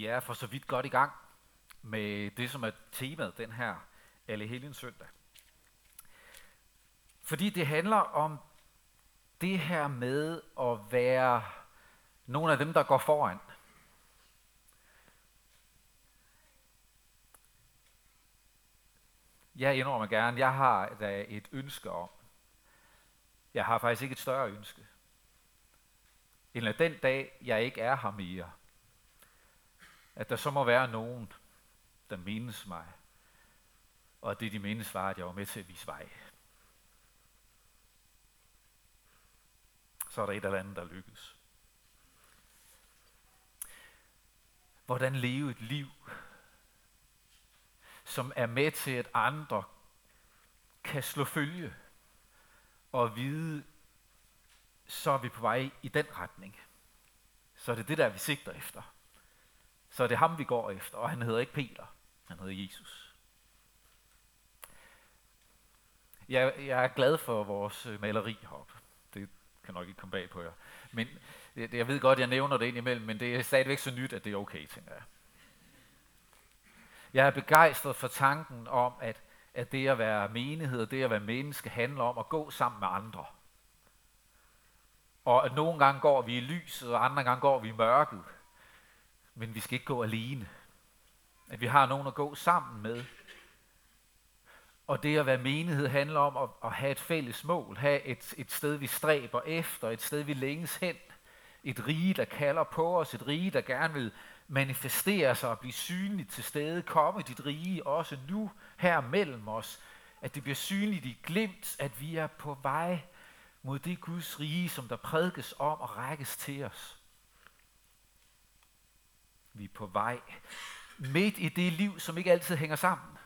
Vi er for så vidt godt i gang med det, som er temaet den her Allehelgens søndag. Fordi det handler om det her med at være nogle af dem, der går foran. Jeg indrømmer gerne, jeg har da et ønske om, jeg har faktisk ikke et større ønske, end at den dag, jeg ikke er her mere, at der så må være nogen, der mindes mig, og det de mindes var, at jeg var med til at vise vej. Så er der et eller andet, der lykkes. Hvordan leve et liv, som er med til, at andre kan slå følge og vide, så er vi på vej i den retning. Så er det det der, vi sigter efter. Så er det ham, vi går efter, og han hedder ikke Peter, han hedder Jesus. Jeg, jeg er glad for vores øh, maleri heroppe. Det kan nok ikke komme bag på jer. Men jeg ved godt, jeg nævner det indimellem, men det er stadigvæk så nyt, at det er okay, tænker jeg. Jeg er begejstret for tanken om, at, at det at være menighed, det at være menneske, handler om at gå sammen med andre. Og at nogle gange går vi i lyset, og andre gange går vi i mørket. Men vi skal ikke gå alene. At vi har nogen at gå sammen med. Og det at være menighed handler om at, at have et fælles mål, have et, et sted, vi stræber efter, et sted, vi længes hen. Et rige, der kalder på os, et rige, der gerne vil manifestere sig og blive synligt til stede. Komme dit rige også nu her mellem os. At det bliver synligt i glimt, at vi er på vej mod det Guds rige, som der prædikes om og rækkes til os. Vi er på vej midt i det liv, som ikke altid hænger sammen.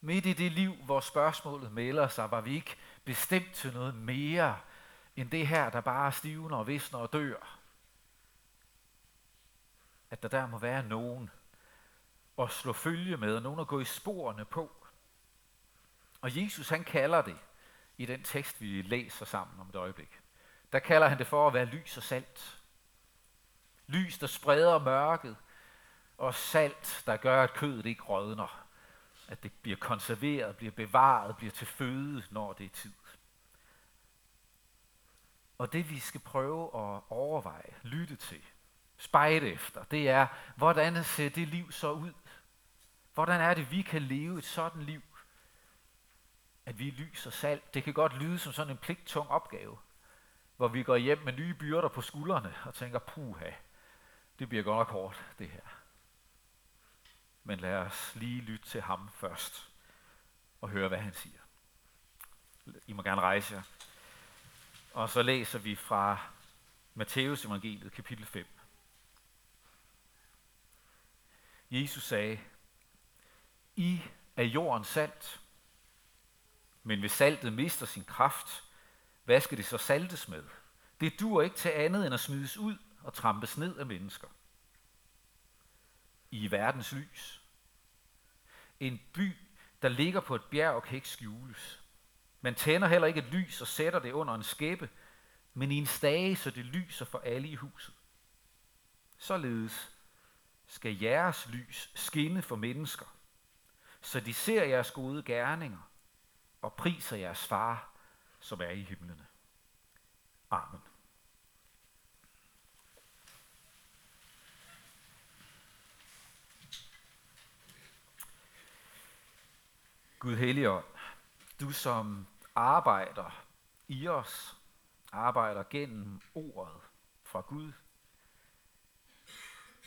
Midt i det liv, hvor spørgsmålet melder sig, var vi ikke bestemt til noget mere end det her, der bare stivner og visner og dør. At der der må være nogen at slå følge med, og nogen at gå i sporene på. Og Jesus han kalder det i den tekst, vi læser sammen om et øjeblik. Der kalder han det for at være lys og salt. Lys, der spreder mørket, og salt, der gør, at kødet ikke rådner. At det bliver konserveret, bliver bevaret, bliver til føde, når det er tid. Og det vi skal prøve at overveje, lytte til, spejde efter, det er, hvordan ser det liv så ud? Hvordan er det, vi kan leve et sådan liv? At vi er lys og salt. Det kan godt lyde som sådan en pligttung opgave, hvor vi går hjem med nye byrder på skuldrene og tænker, puha, det bliver godt nok hårdt, det her. Men lad os lige lytte til ham først og høre, hvad han siger. I må gerne rejse jer. Og så læser vi fra Matteus evangeliet, kapitel 5. Jesus sagde, I er jordens salt, men hvis saltet mister sin kraft, hvad skal det så saltes med? Det dur ikke til andet end at smides ud og trampes ned af mennesker. I verdens lys. En by, der ligger på et bjerg, kan ikke skjules. Man tænder heller ikke et lys og sætter det under en skæppe, men i en stage, så det lyser for alle i huset. Således skal jeres lys skinne for mennesker, så de ser jeres gode gerninger og priser jeres far, som er i himlene. Amen. Gud Helligånd, du som arbejder i os, arbejder gennem ordet fra Gud.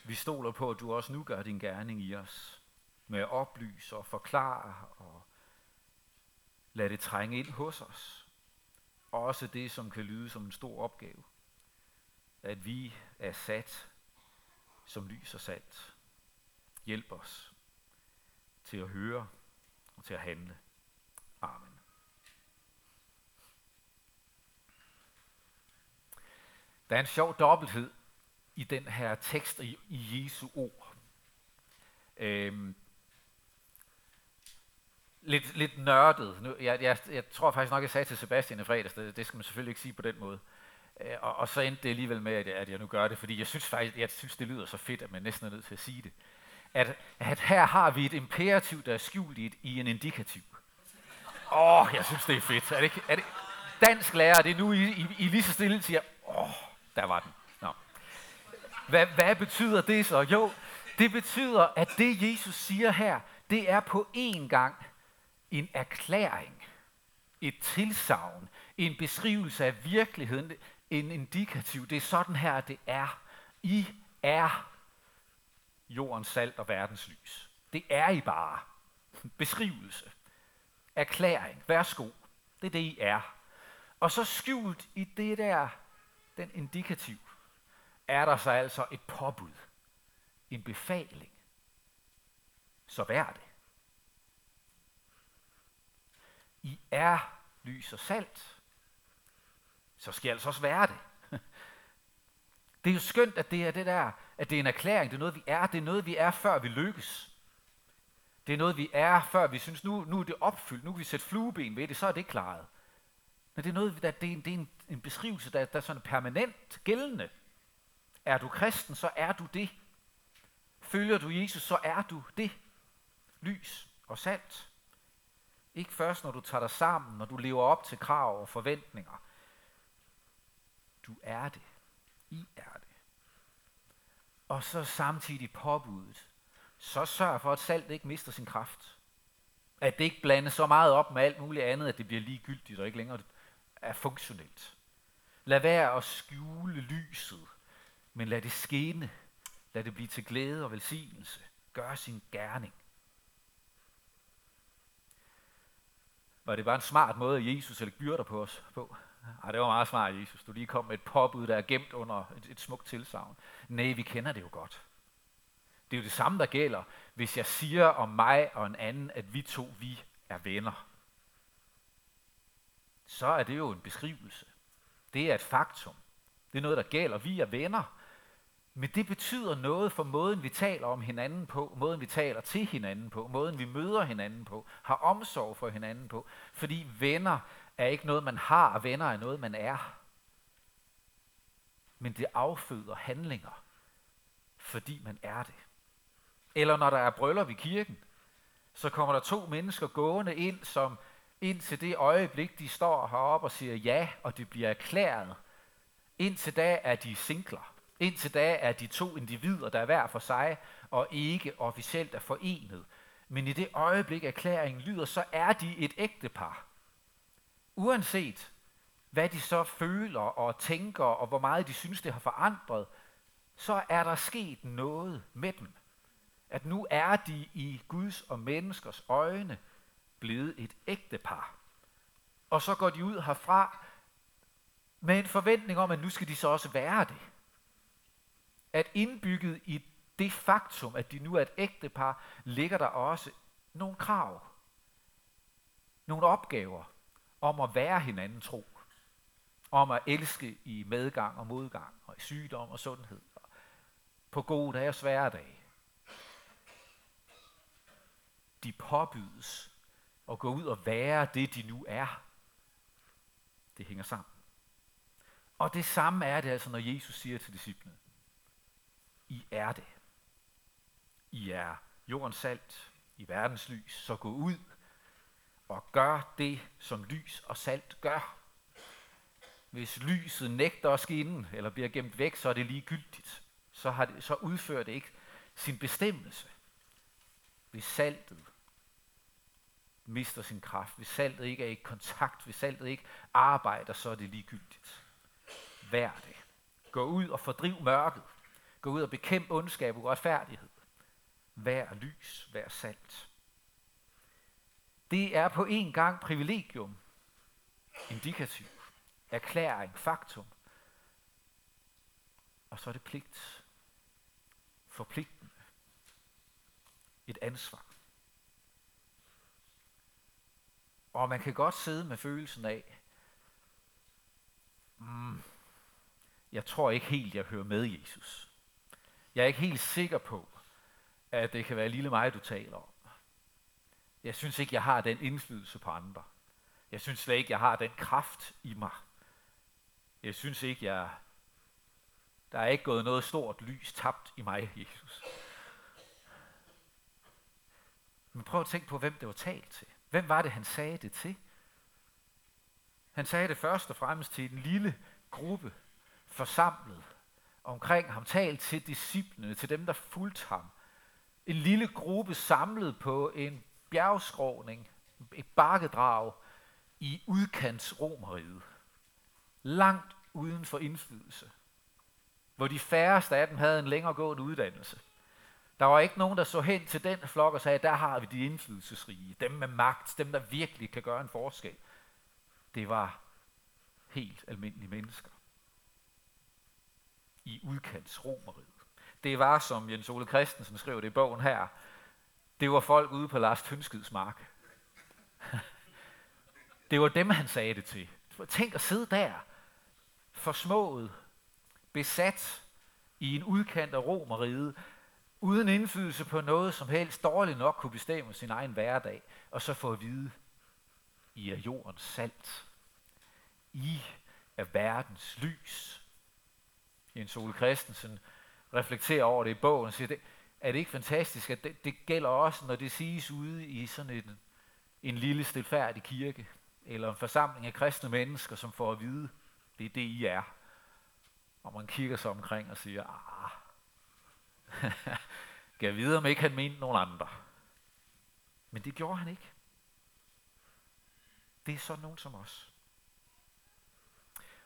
Vi stoler på, at du også nu gør din gerning i os med at oplyse og forklare og lade det trænge ind hos os. Også det, som kan lyde som en stor opgave. At vi er sat som lys og salt. Hjælp os til at høre og til at handle. Amen. Der er en sjov dobbelthed i den her tekst i, i Jesu ord. Øhm, lidt, lidt nørdet. Nu, jeg, jeg, jeg tror faktisk nok, jeg sagde til Sebastian i fredags, det, det skal man selvfølgelig ikke sige på den måde. Øh, og, og så endte det alligevel med, at, at jeg nu gør det, fordi jeg synes faktisk, jeg synes, det lyder så fedt, at man næsten er nødt til at sige det. At, at her har vi et imperativ, der er skjult i, et, i en indikativ. Åh, oh, jeg synes, det er fedt. Er det, ikke, er det, dansk lærer, det er nu, I, I, I lige så stille siger, åh, oh, der var den. Nå. Hvad, hvad betyder det så? Jo, det betyder, at det Jesus siger her, det er på én gang en erklæring, et tilsavn, en beskrivelse af virkeligheden, en indikativ. Det er sådan her, det er. I er jordens salt og verdens lys. Det er I bare. Beskrivelse. Erklæring. Værsgo. Det er det, I er. Og så skjult i det der, den indikativ, er der så altså et påbud. En befaling. Så vær det. I er lys og salt. Så skal I altså også være det. Det er jo skønt, at det er det der, at det er en erklæring, det er noget, vi er, det er noget, vi er, før vi lykkes. Det er noget, vi er, før vi synes, nu, nu er det opfyldt, nu kan vi sætte flueben ved det, så er det klaret. Men det er noget, der, det er en, det er en, en beskrivelse, der, der er sådan permanent gældende. Er du kristen, så er du det. Følger du Jesus, så er du det. Lys og salt. Ikke først, når du tager dig sammen, når du lever op til krav og forventninger. Du er det. I er. Og så samtidig påbudet, Så sørg for, at salt ikke mister sin kraft. At det ikke blandes så meget op med alt muligt andet, at det bliver ligegyldigt og ikke længere er funktionelt. Lad være at skjule lyset, men lad det skine. Lad det blive til glæde og velsignelse. Gør sin gerning. Var det bare en smart måde, at Jesus eller byrder på os på? Ej, det var meget smart, Jesus. Du lige kom med et påbud, der er gemt under et, et smukt tilsavn. Nej, vi kender det jo godt. Det er jo det samme, der gælder, hvis jeg siger om mig og en anden, at vi to, vi er venner. Så er det jo en beskrivelse. Det er et faktum. Det er noget, der gælder. Vi er venner. Men det betyder noget for måden, vi taler om hinanden på, måden, vi taler til hinanden på, måden, vi møder hinanden på, har omsorg for hinanden på. Fordi venner er ikke noget, man har, og venner er noget, man er. Men det afføder handlinger, fordi man er det. Eller når der er bryllup i kirken, så kommer der to mennesker gående ind, som indtil det øjeblik, de står heroppe og siger ja, og det bliver erklæret. Indtil da er de singler. Indtil da er de to individer, der er hver for sig, og ikke officielt er forenet. Men i det øjeblik, erklæringen lyder, så er de et ægtepar. Uanset hvad de så føler og tænker, og hvor meget de synes, det har forandret, så er der sket noget med dem. At nu er de i Guds og menneskers øjne blevet et ægtepar. Og så går de ud herfra med en forventning om, at nu skal de så også være det. At indbygget i det faktum, at de nu er et ægtepar, ligger der også nogle krav. Nogle opgaver om at være hinanden tro. Om at elske i medgang og modgang, og i sygdom og sundhed. På gode dage og svære dage. De påbydes at gå ud og være det, de nu er. Det hænger sammen. Og det samme er det altså, når Jesus siger til disciplene, I er det. I er jordens salt, i verdens lys, så gå ud og gør det, som lys og salt gør. Hvis lyset nægter at skinne, eller bliver gemt væk, så er det ligegyldigt. Så, har det, så udfører det ikke sin bestemmelse. Hvis saltet mister sin kraft, hvis saltet ikke er i kontakt, hvis saltet ikke arbejder, så er det ligegyldigt. Vær det. Gå ud og fordriv mørket. Gå ud og bekæmp ondskab og retfærdighed. Vær lys, vær salt. Det er på en gang privilegium, indikativ, erklæring, faktum. Og så er det pligt. Forpligtende. Et ansvar. Og man kan godt sidde med følelsen af, mm, jeg tror ikke helt, jeg hører med Jesus. Jeg er ikke helt sikker på, at det kan være lille mig, du taler om. Jeg synes ikke, jeg har den indflydelse på andre. Jeg synes slet ikke, jeg har den kraft i mig. Jeg synes ikke, jeg... Der er ikke gået noget stort lys tabt i mig, Jesus. Men prøv at tænke på, hvem det var talt til. Hvem var det, han sagde det til? Han sagde det først og fremmest til en lille gruppe forsamlet omkring ham, talt til disciplene, til dem, der fulgte ham. En lille gruppe samlet på en bjergskråning, et bakkedrag i udkants Romeriet. Langt uden for indflydelse. Hvor de færreste af dem havde en længere gående uddannelse. Der var ikke nogen, der så hen til den flok og sagde, der har vi de indflydelsesrige, dem med magt, dem der virkelig kan gøre en forskel. Det var helt almindelige mennesker i udkantsromeriet. Det var, som Jens Ole Christensen skrev det i bogen her, det var folk ude på Lars Tønskids mark. det var dem, han sagde det til. Tænk at sidde der, forsmået, besat i en udkant af romeriet, uden indflydelse på noget som helst, dårligt nok kunne bestemme sin egen hverdag, og så få at vide, I er jordens salt. I er verdens lys. Jens Ole Christensen reflekterer over det i bogen og siger, det, er det ikke fantastisk, at det, det gælder også, når det siges ude i sådan en, en lille stilfærdig kirke, eller en forsamling af kristne mennesker, som får at vide, det er det, I er. Og man kigger sig omkring og siger, ah, kan jeg vide, om ikke han mente nogen andre. Men det gjorde han ikke. Det er sådan nogen som os.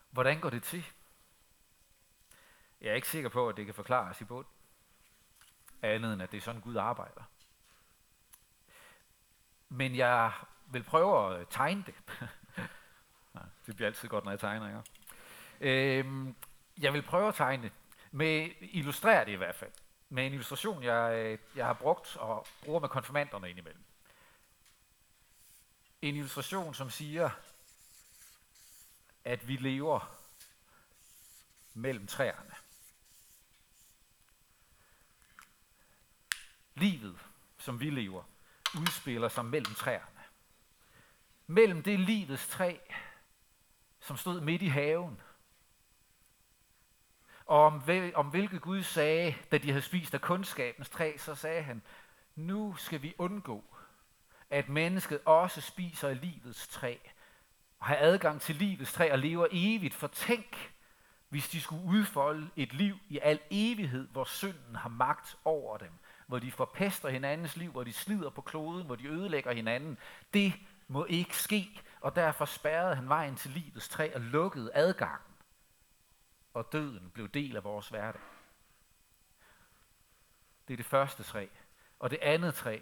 Hvordan går det til? Jeg er ikke sikker på, at det kan forklares i bund. Andet end, at det er sådan, Gud arbejder. Men jeg vil prøve at øh, tegne det. det bliver altid godt, når jeg tegner, ikke? Øhm, jeg vil prøve at tegne det. Med illustrere det i hvert fald. Med en illustration, jeg, øh, jeg har brugt og bruger med konfirmanderne indimellem. En illustration, som siger, at vi lever mellem træerne. Livet, som vi lever, udspiller sig mellem træerne. Mellem det livets træ, som stod midt i haven, og om, om hvilket Gud sagde, da de havde spist af kundskabens træ, så sagde han, nu skal vi undgå, at mennesket også spiser af livets træ, og har adgang til livets træ og lever evigt. For tænk, hvis de skulle udfolde et liv i al evighed, hvor synden har magt over dem, hvor de forpester hinandens liv, hvor de slider på kloden, hvor de ødelægger hinanden. Det må ikke ske, og derfor spærrede han vejen til livets træ og lukkede adgangen. Og døden blev del af vores hverdag. Det er det første træ. Og det andet træ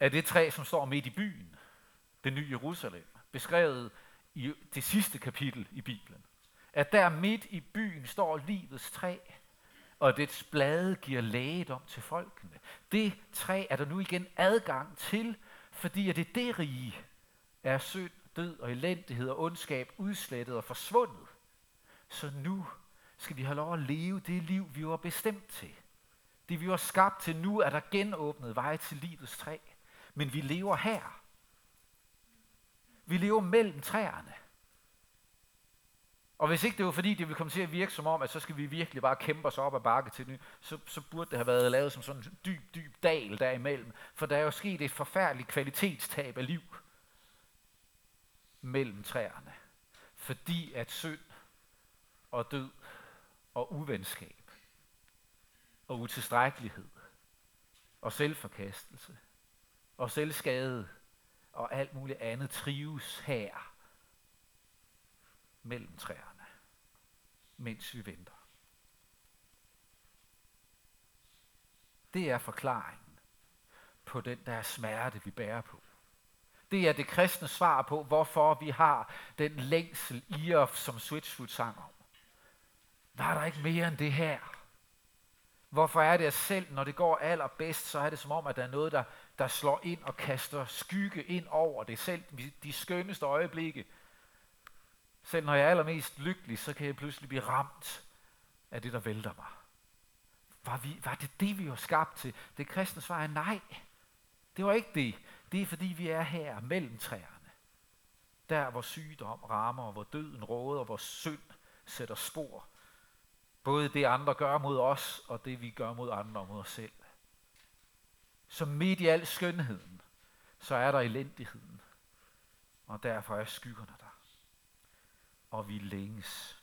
er det træ, som står midt i byen. Det nye Jerusalem. Beskrevet i det sidste kapitel i Bibelen. At der midt i byen står livets træ, og dets blade giver lægedom til folkene. Det træ er der nu igen adgang til, fordi at det det rige er synd, død og elendighed og ondskab udslettet og forsvundet. Så nu skal vi have lov at leve det liv, vi var bestemt til. Det vi var skabt til, nu er der genåbnet vej til livets træ. Men vi lever her. Vi lever mellem træerne. Og hvis ikke det var fordi, det ville komme til at virke som om, at så skal vi virkelig bare kæmpe os op ad bakke til det, så, så burde det have været lavet som sådan en dyb, dyb dal derimellem. For der er jo sket et forfærdeligt kvalitetstab af liv mellem træerne. Fordi at synd og død og uvenskab og utilstrækkelighed og selvforkastelse og selvskade og alt muligt andet trives her mellem træer mens vi venter. Det er forklaringen på den der smerte, vi bærer på. Det er det kristne svar på, hvorfor vi har den længsel i os, som Switchfoot sang om. Var der ikke mere end det her? Hvorfor er det, at selv når det går allerbedst, så er det som om, at der er noget, der, der slår ind og kaster skygge ind over det. Selv de skønneste øjeblikke, selv når jeg er allermest lykkelig, så kan jeg pludselig blive ramt af det, der vælter mig. Var, vi, var det det, vi var skabt til? Det kristne svar er nej. Det var ikke det. Det er fordi, vi er her mellem træerne. Der, hvor sygdom rammer, hvor døden råder, hvor synd sætter spor. Både det andre gør mod os, og det vi gør mod andre og mod os selv. Så midt i al skønheden, så er der elendigheden. Og derfor er skyggerne der. Og vi længes.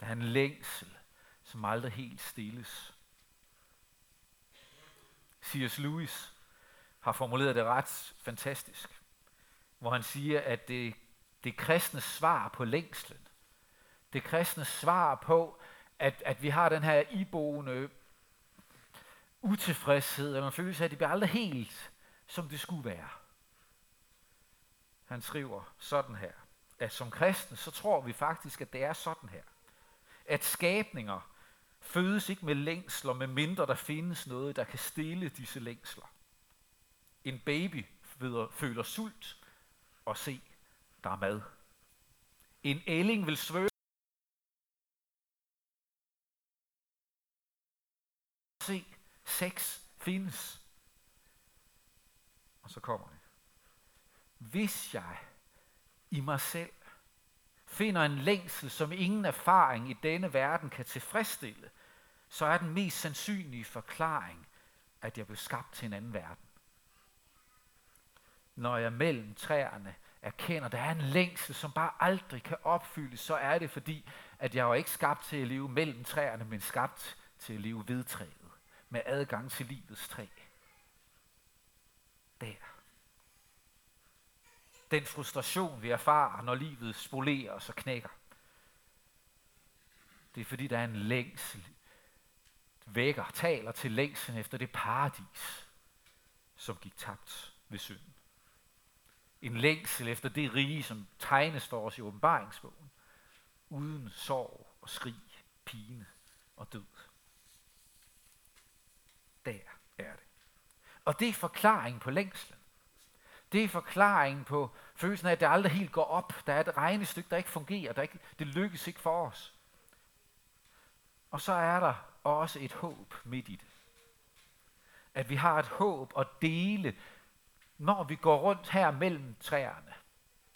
Der er en længsel, som aldrig helt stilles. C.S. Lewis har formuleret det ret fantastisk, hvor han siger, at det, det kristne svar på længslen, det kristne svar på, at, at vi har den her iboende utilfredshed, eller en følelse af, at det bliver aldrig helt, som det skulle være. Han skriver sådan her, at som kristne, så tror vi faktisk, at det er sådan her. At skabninger fødes ikke med længsler, med mindre der findes noget, der kan stille disse længsler. En baby føler sult, og se, der er mad. En ælling vil svømme se, sex findes. Og så kommer det. Hvis jeg i mig selv finder en længsel, som ingen erfaring i denne verden kan tilfredsstille, så er den mest sandsynlige forklaring, at jeg blev skabt til en anden verden. Når jeg mellem træerne erkender, at der er en længsel, som bare aldrig kan opfyldes, så er det fordi, at jeg var ikke skabt til at leve mellem træerne, men skabt til at leve ved træet, med adgang til livets træ. Der. Den frustration, vi erfarer, når livet spolerer og så knækker. Det er fordi, der er en længsel vækker, taler til længslen efter det paradis, som gik tabt ved synden. En længsel efter det rige, som tegnes for os i åbenbaringsbogen, uden sorg og skrig, pine og død. Der er det. Og det er forklaringen på længslen. Det er forklaringen på følelsen af, at det aldrig helt går op. Der er et regnestykke, der ikke fungerer. Der ikke, det lykkes ikke for os. Og så er der også et håb midt i det. At vi har et håb at dele, når vi går rundt her mellem træerne.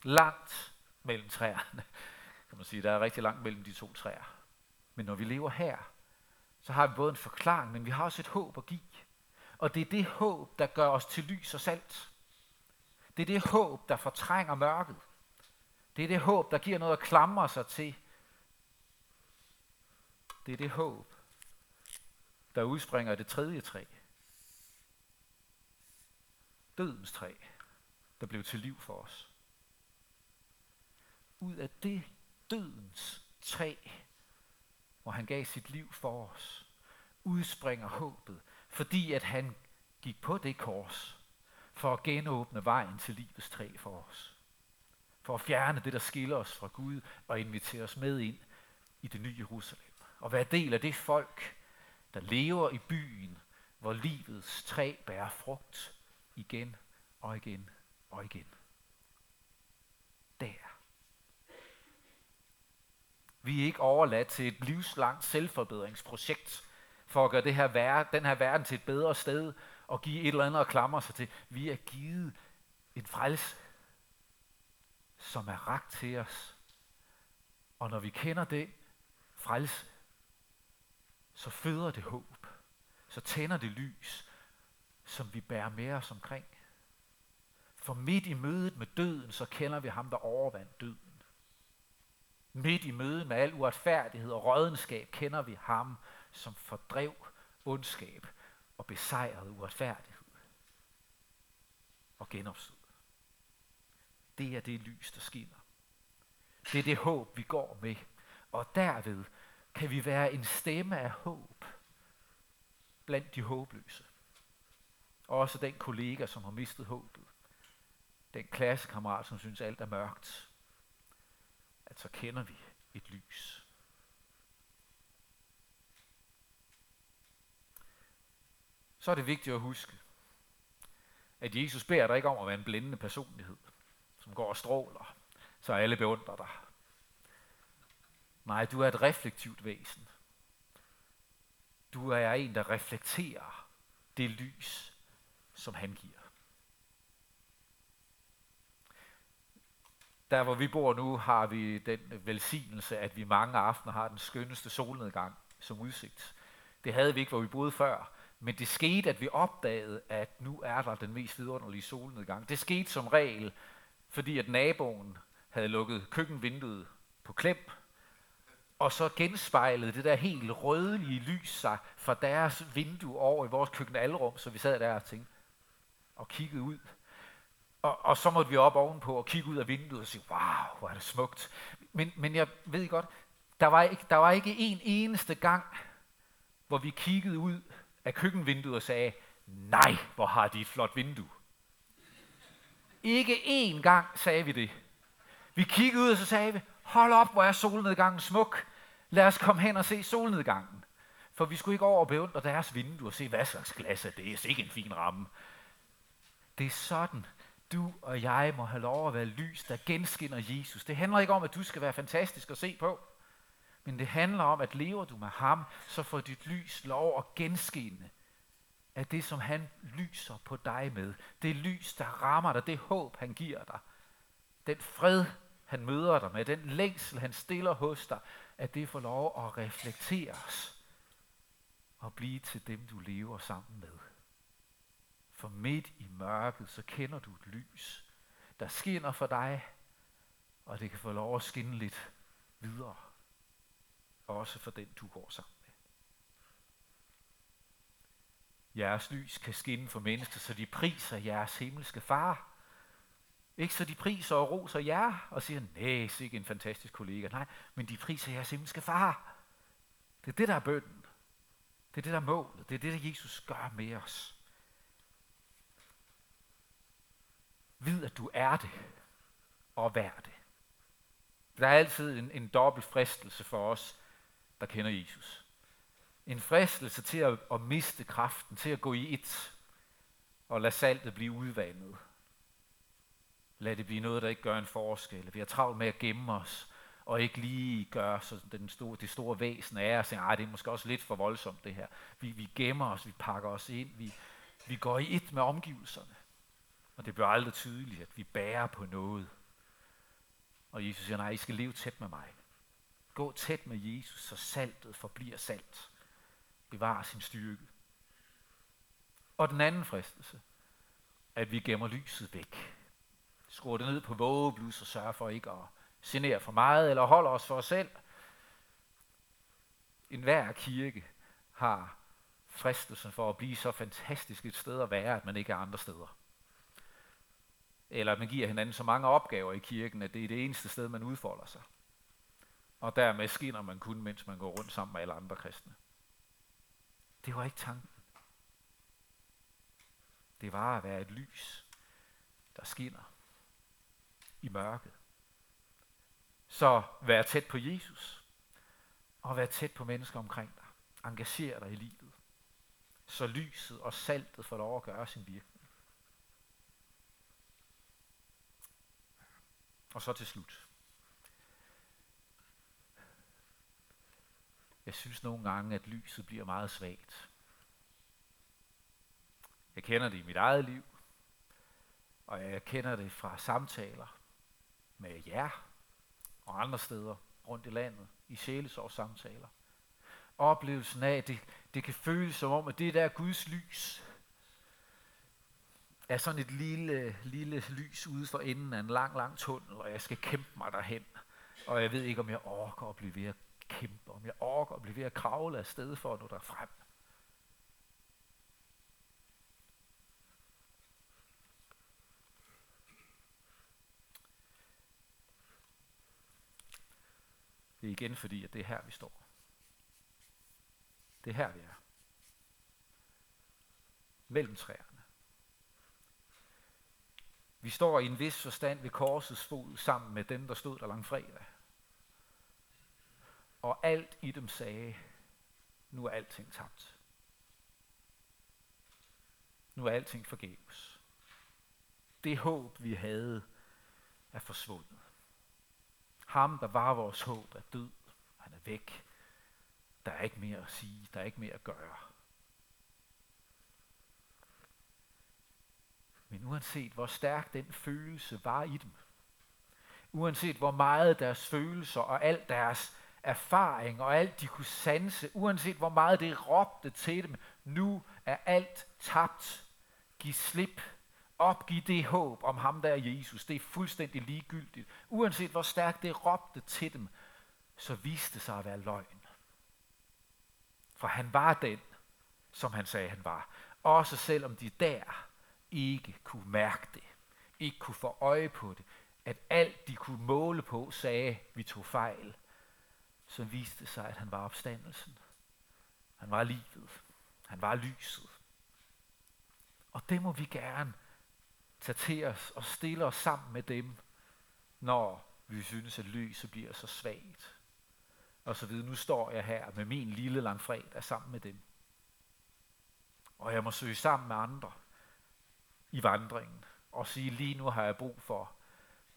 Langt mellem træerne. Kan man sige, der er rigtig langt mellem de to træer. Men når vi lever her, så har vi både en forklaring, men vi har også et håb at give. Og det er det håb, der gør os til lys og salt. Det er det håb, der fortrænger mørket. Det er det håb, der giver noget at klamre sig til. Det er det håb, der udspringer det tredje træ. Dødens træ, der blev til liv for os. Ud af det dødens træ, hvor han gav sit liv for os, udspringer håbet, fordi at han gik på det kors for at genåbne vejen til livets træ for os. For at fjerne det, der skiller os fra Gud og invitere os med ind i det nye Jerusalem. Og være del af det folk, der lever i byen, hvor livets træ bærer frugt igen og igen og igen. Der. Vi er ikke overladt til et livslangt selvforbedringsprojekt for at gøre det her ver- den her verden til et bedre sted og give et eller andet og klamre sig til. Vi er givet en frelse, som er ragt til os. Og når vi kender det frelse, så føder det håb. Så tænder det lys, som vi bærer med os omkring. For midt i mødet med døden, så kender vi ham, der overvandt døden. Midt i mødet med al uretfærdighed og rådenskab, kender vi ham, som fordrev ondskab og besejrede uretfærdighed og genopstod. Det er det lys, der skinner. Det er det håb, vi går med. Og derved kan vi være en stemme af håb blandt de håbløse. Også den kollega, som har mistet håbet. Den klassekammerat, som synes alt er mørkt. At så kender vi et lys. Så er det vigtigt at huske, at Jesus beder dig ikke om at være en blændende personlighed, som går og stråler, så alle beundrer dig. Nej, du er et reflektivt væsen. Du er en, der reflekterer det lys, som han giver. Der hvor vi bor nu, har vi den velsignelse, at vi mange aftener har den skønneste solnedgang som udsigt. Det havde vi ikke, hvor vi boede før. Men det skete, at vi opdagede, at nu er der den mest vidunderlige solnedgang. Det skete som regel, fordi at naboen havde lukket køkkenvinduet på klem, og så genspejlede det der helt rødlige lys sig fra deres vindue over i vores køkkenalrum, så vi sad der og tænkte, og kiggede ud. Og, og så måtte vi op ovenpå og kigge ud af vinduet og sige, wow, hvor er det smukt. Men, men jeg ved godt, der var, ikke, der var ikke en eneste gang, hvor vi kiggede ud af køkkenvinduet og sagde, nej, hvor har de et flot vindue. Ikke én gang sagde vi det. Vi kiggede ud, og så sagde vi, hold op, hvor er solnedgangen smuk. Lad os komme hen og se solnedgangen. For vi skulle ikke over og beundre deres vindue og se, hvad slags glas er det. er ikke en fin ramme. Det er sådan, du og jeg må have lov at være lys, der genskinner Jesus. Det handler ikke om, at du skal være fantastisk at se på. Men det handler om, at lever du med ham, så får dit lys lov at genskinne af det, som han lyser på dig med. Det lys, der rammer dig, det håb, han giver dig. Den fred, han møder dig med, den længsel, han stiller hos dig, at det får lov at reflekteres og blive til dem, du lever sammen med. For midt i mørket, så kender du et lys, der skinner for dig, og det kan få lov at skinne lidt videre. Også for den, du går sammen med. Jeres lys kan skinne for mennesker, så de priser jeres himmelske far. Ikke så de priser og roser jer og siger, nej, ikke en fantastisk kollega. Nej, men de priser jeres himmelske far. Det er det, der er bønden. Det er det, der er målet. Det er det, der Jesus gør med os. Vid, at du er det og vær det. Der er altid en, en dobbelt fristelse for os, der kender Jesus. En fristelse til at, at miste kraften, til at gå i et, og lade saltet blive udvandet. Lad det blive noget, der ikke gør en forskel. Vi har travlt med at gemme os, og ikke lige gøre så den store, det store væsen af os. Ej, det er måske også lidt for voldsomt det her. Vi, vi gemmer os, vi pakker os ind, vi, vi går i et med omgivelserne. Og det bliver aldrig tydeligt, at vi bærer på noget. Og Jesus siger, nej, I skal leve tæt med mig. Gå tæt med Jesus, så saltet forbliver salt. Bevar sin styrke. Og den anden fristelse, at vi gemmer lyset væk. Skruer det ned på vågeblus og sørger for ikke at genere for meget, eller holder os for os selv. En hver kirke har fristelsen for at blive så fantastisk et sted at være, at man ikke er andre steder. Eller at man giver hinanden så mange opgaver i kirken, at det er det eneste sted, man udfolder sig. Og dermed skinner man kun, mens man går rundt sammen med alle andre kristne. Det var ikke tanken. Det var at være et lys, der skinner i mørket. Så vær tæt på Jesus, og vær tæt på mennesker omkring dig. Engager dig i livet, så lyset og saltet får lov at gøre sin virkning. Og så til slut. Jeg synes nogle gange, at lyset bliver meget svagt. Jeg kender det i mit eget liv, og jeg kender det fra samtaler med jer og andre steder rundt i landet, i sjælesorgssamtaler. Oplevelsen af, at det, det kan føles som om, at det der Guds lys er sådan et lille, lille lys ude for enden af en lang, lang tunnel, og jeg skal kæmpe mig derhen. Og jeg ved ikke, om jeg orker at blive ved at kæmpe, om jeg orker at blive ved at kravle afsted for at nå derfrem. Det er igen fordi, at det er her, vi står. Det er her, vi er. Mellem træerne. Vi står i en vis forstand ved korsets fod sammen med dem, der stod der langfredag. Og alt i dem sagde, nu er alting tabt. Nu er alting forgæves. Det håb, vi havde, er forsvundet. Ham, der var vores håb, er død. Han er væk. Der er ikke mere at sige. Der er ikke mere at gøre. Men uanset hvor stærk den følelse var i dem, uanset hvor meget deres følelser og alt deres erfaring og alt de kunne sanse, uanset hvor meget det råbte til dem, nu er alt tabt. Giv slip. Opgiv det håb om ham der er Jesus. Det er fuldstændig ligegyldigt. Uanset hvor stærkt det råbte til dem, så viste det sig at være løgn. For han var den, som han sagde, han var. Også selvom de der ikke kunne mærke det, ikke kunne få øje på det, at alt de kunne måle på sagde, vi tog fejl, så viste det sig, at han var opstandelsen. Han var livet. Han var lyset. Og det må vi gerne tage til os og stille os sammen med dem, når vi synes, at lyset bliver så svagt. Og så videre. Nu står jeg her med min lille langfredag sammen med dem. Og jeg må søge sammen med andre i vandringen og sige, lige nu har jeg brug for,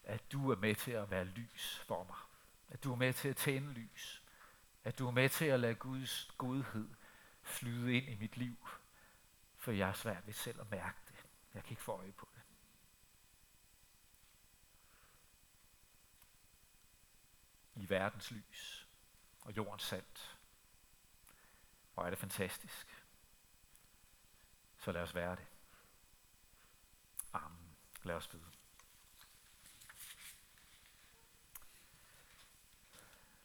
at du er med til at være lys for mig. At du er med til at tænde lys. At du er med til at lade Guds godhed flyde ind i mit liv. For jeg er svært ved selv at mærke det. Jeg kan ikke få øje på det. I verdens lys og jordens salt. Hvor er det fantastisk. Så lad os være det. Amen. Lad os bede.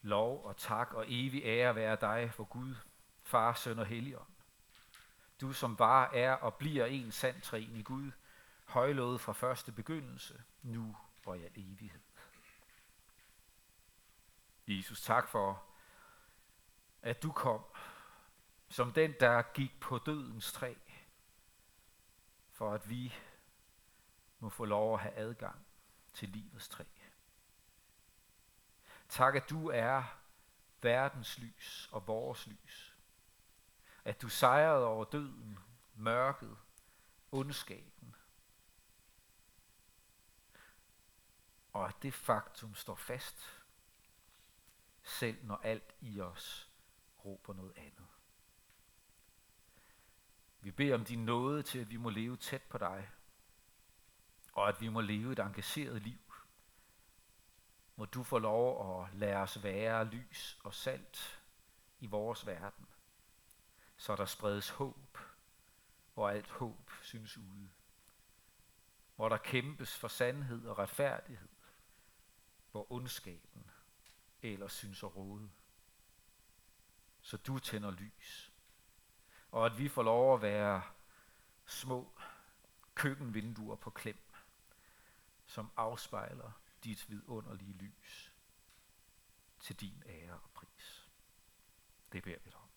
Lov og tak og evig ære være dig, for Gud, Far, Søn og Helligånd. Du som var, er og bliver en sand træen i Gud, højlået fra første begyndelse, nu og i al evighed. Jesus, tak for, at du kom som den, der gik på dødens træ, for at vi må få lov at have adgang til livets træ. Tak, at du er verdens lys og vores lys. At du sejrede over døden, mørket, ondskaben. Og at det faktum står fast, selv når alt i os råber noget andet. Vi beder om din nåde til, at vi må leve tæt på dig, og at vi må leve et engageret liv må du få lov at lade os være lys og salt i vores verden, så der spredes håb, hvor alt håb synes ude. Hvor der kæmpes for sandhed og retfærdighed, hvor ondskaben ellers synes at råde. Så du tænder lys. Og at vi får lov at være små køkkenvinduer på klem, som afspejler dit vidunderlige lys til din ære og pris. Det beder vi dig om.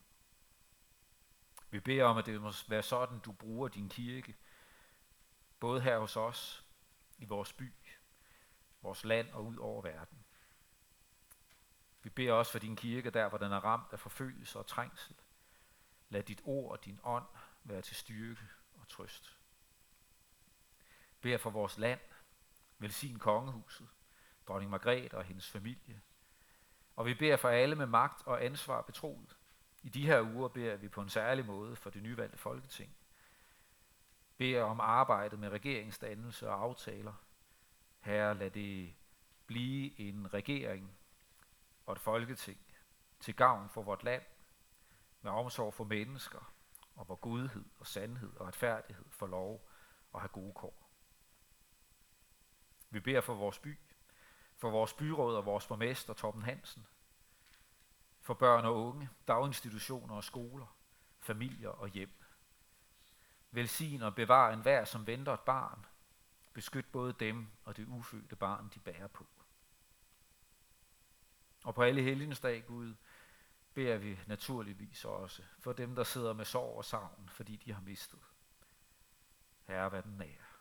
Vi beder om, at det må være sådan, du bruger din kirke, både her hos os, i vores by, vores land og ud over verden. Vi beder også for din kirke der, hvor den er ramt af forfølgelse og trængsel. Lad dit ord og din ånd være til styrke og trøst. Bær for vores land, Velsign kongehuset, dronning Margrethe og hendes familie. Og vi beder for alle med magt og ansvar betroet. I de her uger beder vi på en særlig måde for det nyvalgte folketing. Beder om arbejdet med regeringsdannelse og aftaler. Herre, lad det blive en regering og et folketing til gavn for vort land, med omsorg for mennesker, og hvor godhed og sandhed og retfærdighed får lov at have gode kår. Vi beder for vores by, for vores byråd og vores borgmester Torben Hansen, for børn og unge, daginstitutioner og skoler, familier og hjem. Velsign og bevar enhver, som venter et barn. Beskyt både dem og det ufødte barn, de bærer på. Og på alle helgens dag, Gud, beder vi naturligvis også for dem, der sidder med sorg og savn, fordi de har mistet. Herre, hvad den nær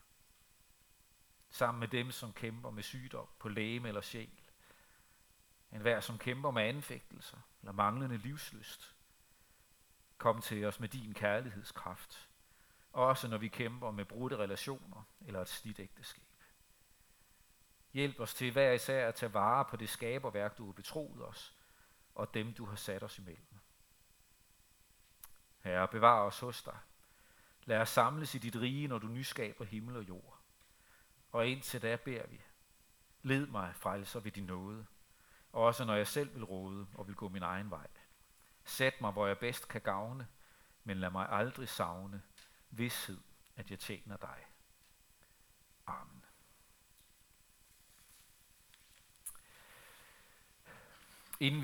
sammen med dem, som kæmper med sygdom på læme eller sjæl. En hver, som kæmper med anfægtelser eller manglende livsløst. Kom til os med din kærlighedskraft, også når vi kæmper med brudte relationer eller et slidt ægteskab. Hjælp os til hver især at tage vare på det skaberværk, du har betroet os, og dem, du har sat os imellem. Herre, bevar os hos dig. Lad os samles i dit rige, når du nyskaber himmel og jord. Og indtil da beder vi. Led mig, frelser ved din nåde, også når jeg selv vil råde og vil gå min egen vej. Sæt mig, hvor jeg bedst kan gavne, men lad mig aldrig savne vidshed, at jeg tjener dig. Amen. Inden vi